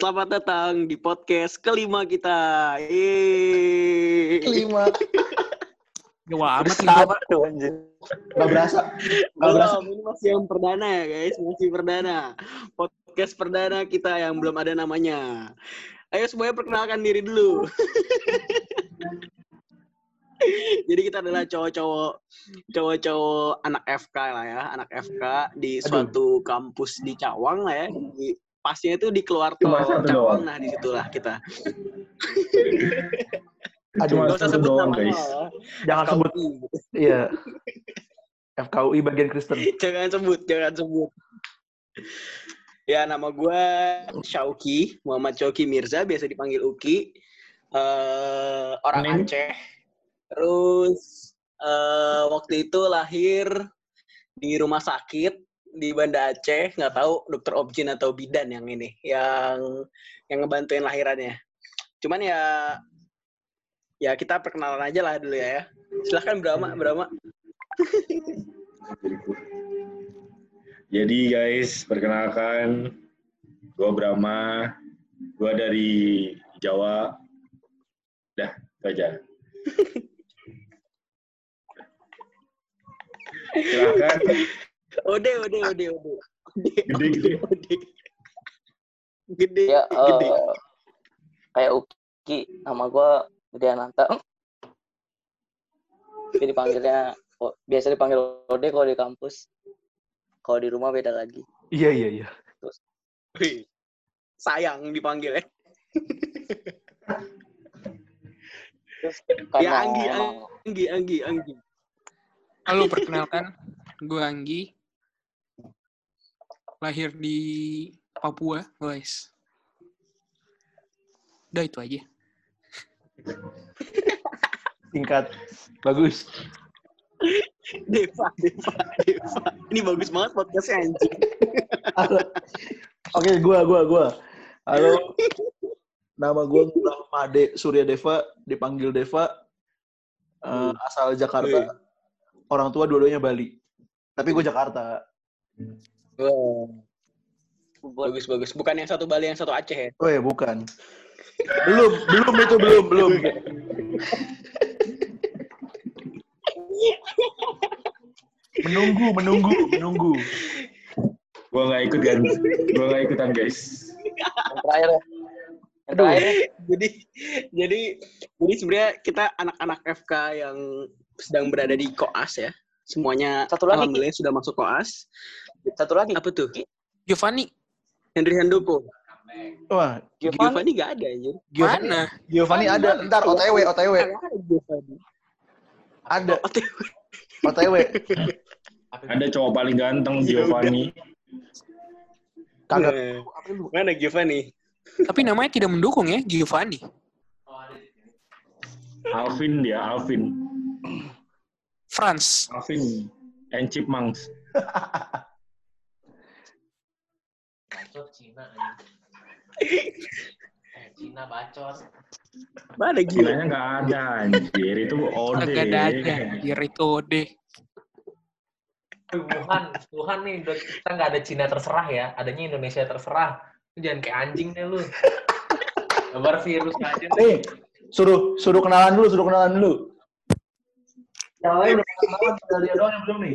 Selamat datang di podcast kelima kita. Yeay. kelima Wah, amat lima. tuh anjir nggak berasa nggak berasa Belum, ini masih yang perdana ya guys, masih perdana. Podcast perdana kita yang belum ada namanya. Ayo semuanya perkenalkan diri dulu. Jadi kita adalah cowok-cowok cowok-cowok anak FK lah ya, anak FK di Aduh. suatu kampus di Cawang lah ya. Di, pasnya itu di keluar tol Cawang, nah di situlah kita. aduh Cuma satu sebut doang, guys. lah. jangan sebut FKUI. iya FKUI bagian Kristen jangan sebut, jangan sebut. Ya, nama gue Syauki, Muhammad Syauki Mirza, biasa dipanggil Uki. Eh, orang Name? Aceh. Terus eh, waktu itu lahir di rumah sakit di Banda Aceh, nggak tahu dokter objin atau bidan yang ini, yang yang ngebantuin lahirannya. Cuman ya ya kita perkenalan aja lah dulu ya. Silahkan Brahma, Brahma. Jadi guys, perkenalkan, gue Brahma, gue dari Jawa. Dah, itu aja. Silahkan, Ode, ode, ode, ode. Gede, gede. Ode. Gede, ya gede. eh, kayak Uki nama gue Gede Ananta jadi panggilnya oh, biasa dipanggil Ode kalau di kampus kalau di rumah beda lagi iya iya iya Wih, sayang dipanggil ya. terus Ya Anggi, emang Anggi, Anggi, Anggi. Halo, perkenalkan. Gue Anggi. Lahir di Papua, guys. Udah itu aja. singkat. Bagus. Deva, Deva, Deva. Ini bagus banget podcastnya anjing. oke gua gua gua. Halo. Nama gua Made Surya Deva dipanggil Deva. Eh, asal Jakarta. Orang tua dua-duanya Bali. Tapi gue Jakarta buat bagus, bagus. Bukan yang satu Bali, yang satu Aceh ya. oh ya bukan. Belum belum itu belum belum. Menunggu menunggu menunggu. Gue nggak ikut kan, gue nggak ikutan guys. yang terakhir ya? Yang terakhir ya, jadi jadi jadi sebenarnya kita anak-anak FK yang sedang berada di koas ya. Semuanya Satu lagi, alhamdulillah sudah masuk koas satu lagi. Apa tuh? Giovanni, Henry Handoko wah Giovanni nggak ada anjir. Giovanni? Mana? Giovanni ada. ntar OTW OTW ada Giovanni. Ada. OTW. OTW Ada cowok paling ganteng, Giovanni. kagak. Eh, apa lu? mana Giovanni? Tapi namanya tidak mendukung ya, Giovanni. Alvin dia, Alvin. Franz. Alvin and Chipmunks. Bacot Cina anjing. Eh, Cina bacot. mana Giovanni Kinanya nggak ada, anjir. Itu Ode. Agak ada. Biar itu deh. Aduh, Wuhan, Wuhan nih udah kita nggak ada Cina terserah ya, adanya Indonesia terserah. Lu jangan kayak anjing deh lu. Gambar virus aja. nih suruh suruh kenalan dulu suruh kenalan dulu yang lain udah kenalan tinggal dia doang yang belum nih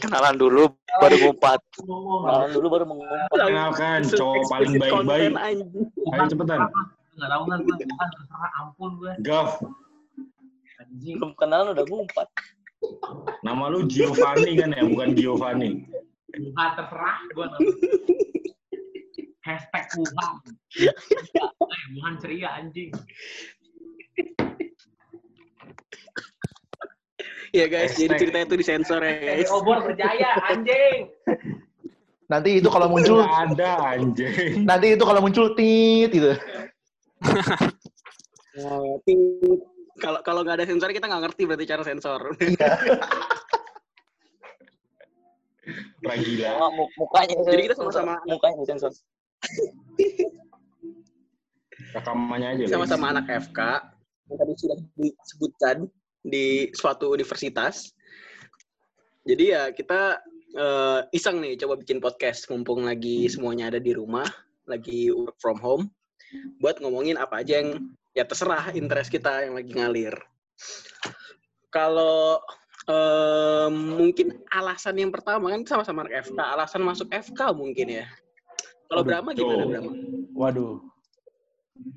kenalan dulu baru ngumpat kenalan dulu baru mengumpat Kenalkan, cowok paling baik-baik. Ayo cepetan. Nggak tahu kan gue, Wuhan terserah, ampun gue. Anjing. belum kenalan udah ngumpat nama lu Giovanni kan ya, bukan Giovanni. Wuhan terserah, gue nama. Hashtag Wuhan. Eh, Wuhan ceria anjing. Ya guys jadi ceritanya itu disensor ya guys obor berjaya, anjing. nanti itu kalau muncul Nggak ada, anjing. nanti itu kalau muncul tit gitu Nah, tit. kalau kalau nggak ada sensor kita nggak ngerti berarti cara sensor Ragila. Cuma mu- mukanya Jadi kita sama-sama- mukanya sensor Rekamannya aja. sama-sama anak FK yang tadi sudah disebutkan di suatu universitas. Jadi ya kita eh, iseng nih coba bikin podcast mumpung lagi semuanya ada di rumah. lagi work from home buat ngomongin apa aja yang ya terserah interest kita yang lagi ngalir. Kalau em, mungkin alasan yang pertama kan sama-sama FK, alasan masuk FK mungkin ya. Kalau Brahma gimana. Brahma? Waduh.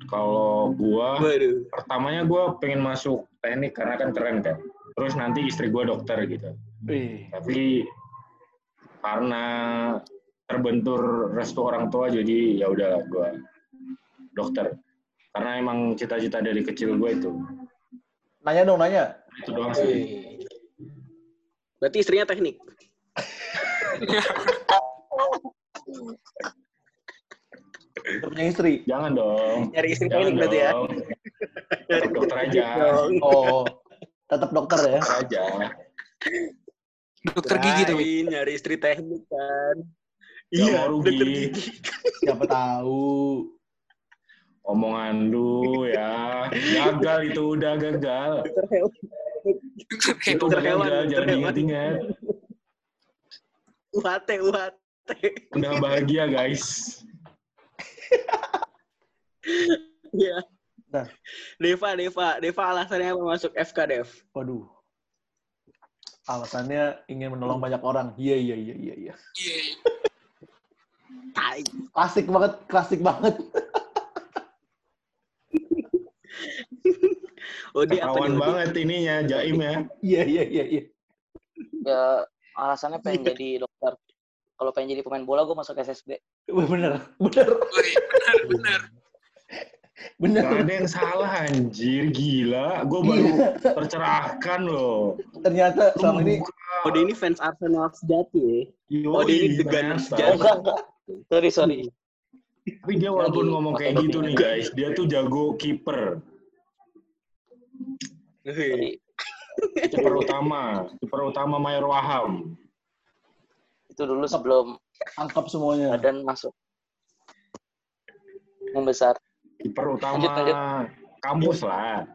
Kalau gua Waduh. pertamanya gua pengen masuk teknik karena kan keren kan. Terus nanti istri gua dokter gitu. Wih. Tapi karena terbentur restu orang tua jadi ya udah gua dokter. Karena emang cita-cita dari kecil gue itu. Nanya dong, nanya. Itu doang sih. Wih. Berarti istrinya teknik. Udah punya istri. Jangan dong. Nyari istri Jangan teknik berarti ya. Tetap dokter aja. Oh, tetap dokter ya. Dokter aja. Dokter gigi tuh. Nyari istri teknik kan. Iya, rugi. dokter gigi. Siapa tahu. Omongan lu ya. Gagal itu udah gagal. Dokter hewan. Dokter Itu udah hewan, gagal. dokter Jangan hewan. diingat-ingat. UHT, UHT. Udah bahagia guys. Iya. Nah. Deva, Deva, Deva alasannya apa masuk FK, Dev? Waduh. Alasannya ingin menolong banyak orang. Iya, iya, iya, iya, iya. Iya, iya. Klasik banget, klasik banget. Oh, dia apa Ketahuan nih? banget ininya, Jaim ya. Iya, iya, iya, iya. Ya alasannya pengen jadi dokter. Kalau pengen jadi pemain bola gue masuk SSB. Bener, bener, Woi, benar, benar. Bener. Gak ada yang salah anjir, gila. Gue baru Iya. tercerahkan loh. Ternyata selama ini Oh, dia ini fans Arsenal sejati ya? Yoi, Oh, dia ini The Gunners. Enggak, enggak. Sorry, sorry. Tapi dia walaupun ngomong kayak gitu nih guys, dia tuh jago kiper. Kiper utama, kiper utama Mayor Waham. Itu dulu sebelum angkap semuanya. badan masuk. Membesar. Kiper utama Lanjut, lanjut. kampus lah.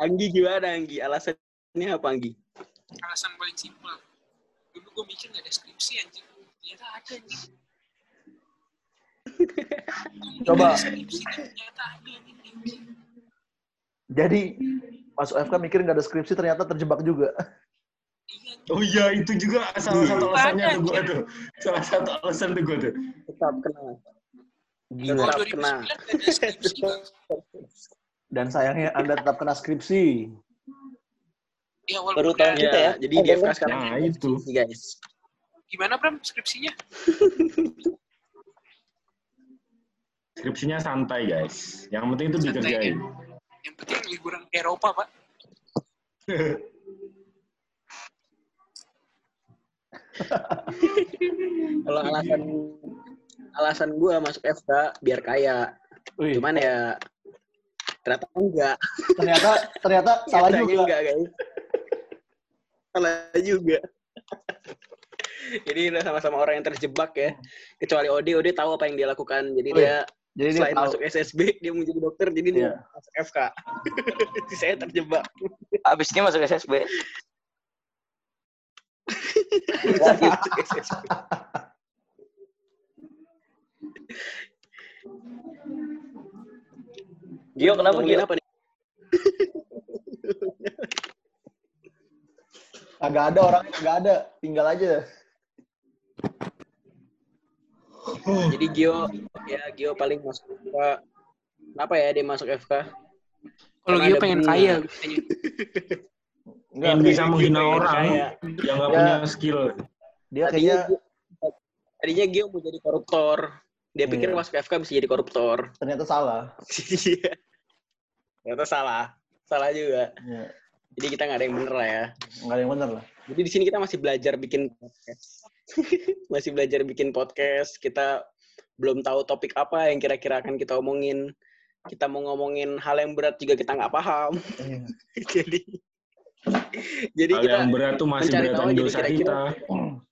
Anggi gimana, Anggi? Alasannya apa, Anggi? Alasan paling simpel. Dulu gue mikir gak ada skripsi anjing. Ternyata ada anjing. Coba. ada Skripsi, ternyata ada anjing. Jadi masuk FK mikir nggak ada skripsi ternyata terjebak juga. Iya. Oh iya, itu juga salah satu alasannya tuh gue tuh. Salah satu alasan tuh gue tuh. Tetap kena. Gila. Kalau Tetap 2009 kena. skripsi. Dan sayangnya Anda tetap kena skripsi. Ya, Baru walaupun tahun ada- kita ya. Jadi Oh, di FK bener. sekarang Nah, itu. guys. Gimana, Bram, skripsinya? Skripsinya santai guys. Yang penting itu Santai, dikerjain. Yang penting liburan ke Eropa, Pak. Kalau alasan alasan gue masuk FK biar kaya. Wih, Cuman ya ternyata enggak. ternyata ternyata salah juga. Enggak, guys. Salah juga. Jadi udah sama-sama orang yang terjebak ya. Kecuali Ode, Ode tahu apa yang dia lakukan. Jadi Oh, dia Jadi dia selain tahu. masuk SSB, dia mau jadi dokter, jadi dia Iya. masuk FK. Jadi saya terjebak. Abis ini masuk SSB. Masuk SSB. Gio, kenapa Gio? apa nih? Agak ada orangnya, agak ada. Tinggal aja. Jadi Gio, ya Gio paling masuk FK. Kenapa ya dia masuk FK? Kalau Gio pengen bunga. kaya. Enggak, Yang bisa menghina orang kaya. yang nggak Ya. punya skill. dia Tadinya, kayaknya Gio- tadinya Gio mau jadi koruptor. Dia pikir Iya. masuk FK bisa jadi koruptor. ternyata salah. Ternyata salah. Salah juga. Ya, Jadi kita nggak ada yang bener lah ya. nggak ada yang benar lah. Jadi di sini kita masih belajar bikin podcast. masih belajar bikin podcast. Kita belum tahu topik apa yang kira-kira akan kita omongin. Kita mau ngomongin hal yang berat juga kita nggak paham. Iya. jadi jadi Hal kita yang berat tuh masih beratan aja dosa kira-kira. kita.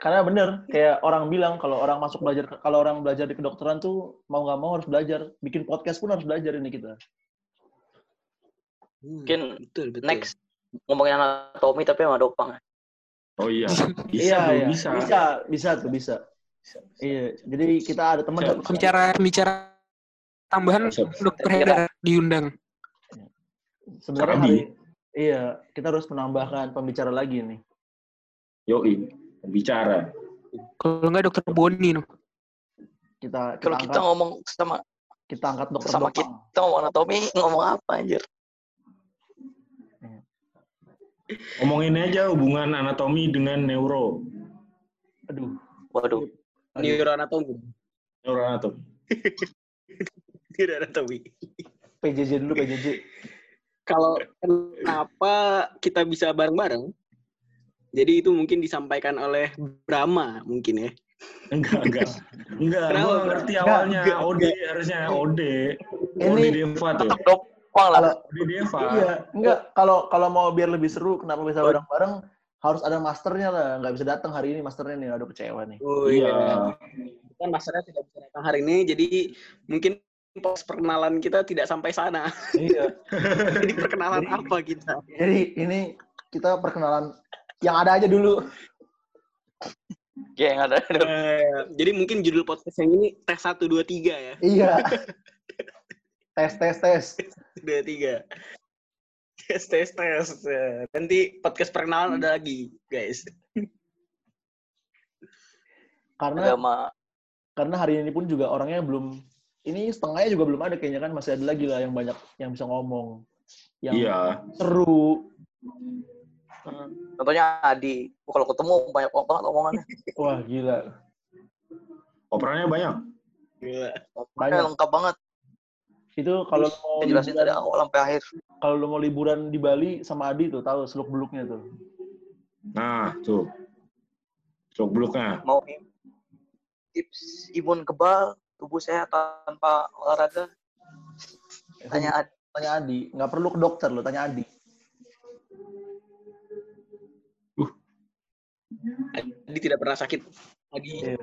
Karena bener, kayak orang bilang kalau orang masuk belajar, kalau orang belajar di kedokteran tuh mau nggak mau harus belajar. Bikin podcast pun harus belajar ini kita. Hmm, Mungkin betul betul. Next. Ngomongin anatomi tapi sama dopang. Oh iya, bisa iya, iya. bisa. bisa, bisa tuh bisa. Iya, jadi kita ada teman Bisa. Pembicara pembicara tambahan Bisa. Dokter Haidar diundang. sebenarnya hari iya kita harus menambahkan pembicara lagi nih. Yoi, bicara. Kalau enggak Dokter Boni no. Kita kita Kalau angkat kita ngomong sama kita angkat dokter sama Dopang. kita ngomong anatomi, ngomong apa anjir? Ngomongin aja hubungan anatomi dengan neuro. Aduh. Waduh. aduh. Neuroanatomi. Neuroanatomi. Neuroanatomi. PJJ dulu PJJ. Kalau kenapa kita bisa bareng-bareng? Jadi itu mungkin disampaikan oleh Brahma mungkin ya. Enggak, enggak. Enggak, Bro? ngerti Enggak, awalnya. enggak, Ode harusnya Ode. Ini- Ode Deva tuh. Tetap dopang lah. Kalau Ode Deva. iya, enggak kalau kalau mau biar lebih seru kenapa bisa bareng-bareng harus ada masternya lah. Nggak bisa datang hari ini masternya nih. Aduh kecewa nih. Oh Iya. Kan masternya tidak bisa datang hari ini, jadi mungkin pos perkenalan kita tidak sampai sana. iya. Jadi perkenalan Jadi- apa kita? Jadi ini kita perkenalan yang ada aja dulu. Oke, yang ada. Eh, jadi mungkin judul podcast yang ini tes 1 2 3 ya. Iya. tes tes tes. 2 3. Tes tes tes. Nanti podcast perkenalan ada lagi, guys. Karena Agama. karena hari ini pun juga orangnya belum ini setengahnya juga belum ada kayaknya kan masih ada lagi lah yang banyak yang bisa ngomong yang Iya. seru Hmm. Contohnya Adi. Kalau ketemu banyak banget omongannya. wah gila Operannya banyak. Gila. Omongannya lengkap banget. itu kalau mau Dia jelasin dari awal sampai akhir. kalau lu mau liburan di Bali sama Adi tuh tahu seluk beluknya tuh Nah, tuh. Sok beluknya. Mau tips imun kebal, tubuh sehat tanpa olahraga. Tanya Adi. tanya Adi nggak perlu ke dokter lo tanya Adi Adi tidak pernah sakit. Adi. Iya.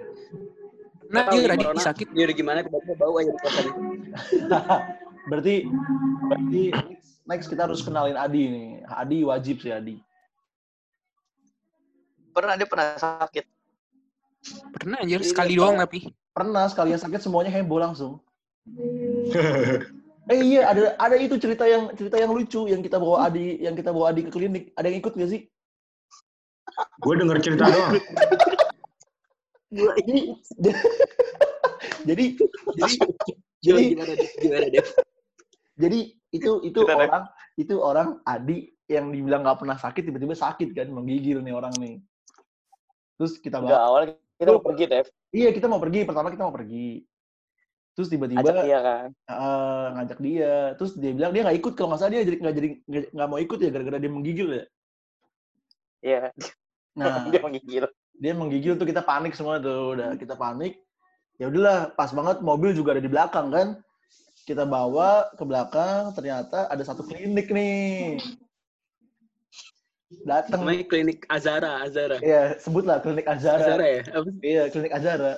Nah, dia di Adi corona, sakit. Dia udah gimana tiba-tiba bau aja di kosan. berarti berarti next, next kita harus kenalin Adi nih Adi wajib sih Adi Pernah dia pernah sakit. Pernah anjir Iya, sekali pernah. doang tapi. pernah sekalian sakit semuanya heboh langsung eh iya ada ada itu cerita yang cerita yang lucu yang kita bawa Adi yang kita bawa Adi ke klinik ada yang ikut gak sih Gue denger cerita doang. jadi jadi jadi jadi gimana, Dev? gimana, Dev? jadi itu itu Kita orang itu orang Adi yang dibilang nggak pernah sakit tiba-tiba sakit kan menggigil nih orang nih terus kita bawa awal kita mau pergi, Dev. iya kita mau pergi pertama kita mau pergi terus tiba-tiba Ajak dia kan. eh, ngajak dia terus dia bilang dia nggak ikut kalau nggak salah dia jadi nggak jadi nggak- nggak mau ikut ya gara-gara dia menggigil ya Iya, nah dia menggigil. dia menggigil tuh kita panik semua tuh udah kita panik. Ya udahlah pas banget mobil juga ada di belakang kan. Kita bawa ke belakang ternyata ada satu klinik nih. Datang Namanya klinik Azara, Azara. ya sebutlah klinik Azara, Azara ya? Apa iya klinik Azara.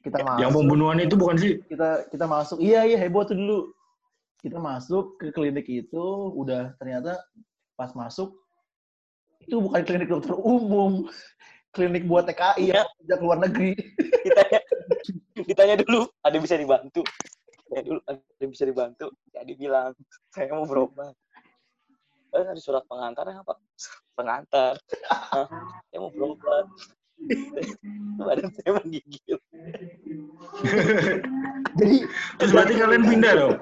Kita masuk. Yang pembunuhan itu bukan sih? kita kita masuk. Iya iya heboh tuh dulu. Kita masuk ke klinik itu udah ternyata pas masuk itu bukan klinik dokter umum klinik buat TKI ya sejak luar negeri Ditanya, ditanya dulu, ada bisa dibantu. Ditanya dulu, ada bisa dibantu. Jadi bilang, saya mau berobat. Eh, ada surat pengantar apa? Pengantar. Hah? Saya mau berobat. Badan saya menggigil. jadi Terus berarti kalian pindah dong?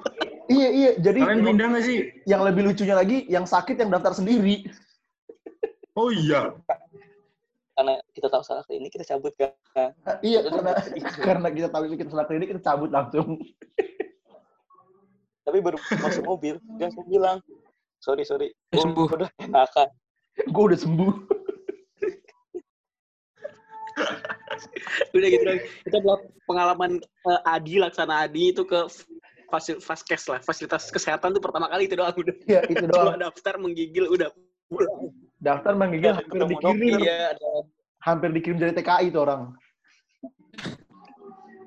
iya iya jadi Kalian pindah nggak sih? yang lebih lucunya lagi yang sakit yang daftar sendiri Oh iya. Karena kita tahu salah klinik, kita cabut kan. Ah, iya karena karena kita tahu kita salah klinik kita cabut langsung Tapi baru masuk mobil, dia langsung bilang, sorry, sorry. Udah sembuh. Udah enakan. gue udah sembuh Udah gitu. Kita buat pengalaman eh, Adi, Laksana Adi itu ke fasil faskes lah, fasilitas kesehatan tuh pertama kali itu doang udah. iya itu Cuma doang daftar menggigil udah pulang. Daftar menggigil hampir Ketemu dikirim Iya, ada hampir dikirim dari TKI itu orang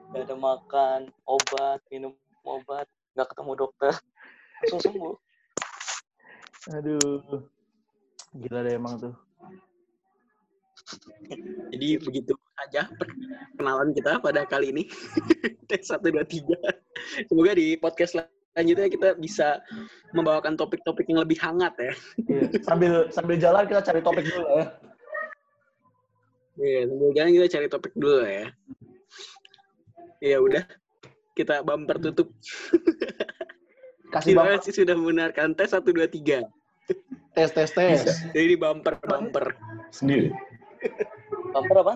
Gak ada makan, obat, minum obat, nggak ketemu dokter. Langsung sembuh. aduh gila deh emang tuh Jadi begitu aja perkenalan kita pada kali ini. Tes 1, 2, 3. Semoga di podcast selanjutnya kita bisa membawakan topik-topik yang lebih hangat ya. Iya. Sambil sambil jalan kita cari topik dulu ya. Iya, sambil jalan kita cari topik dulu ya. Iya udah, kita bumper tutup. Kasih Terima bumper, kasih sudah mendengarkan tes 1, 2, 3. tes tes tes. Jadi bumper, bumper. Sendiri. Bumper apa?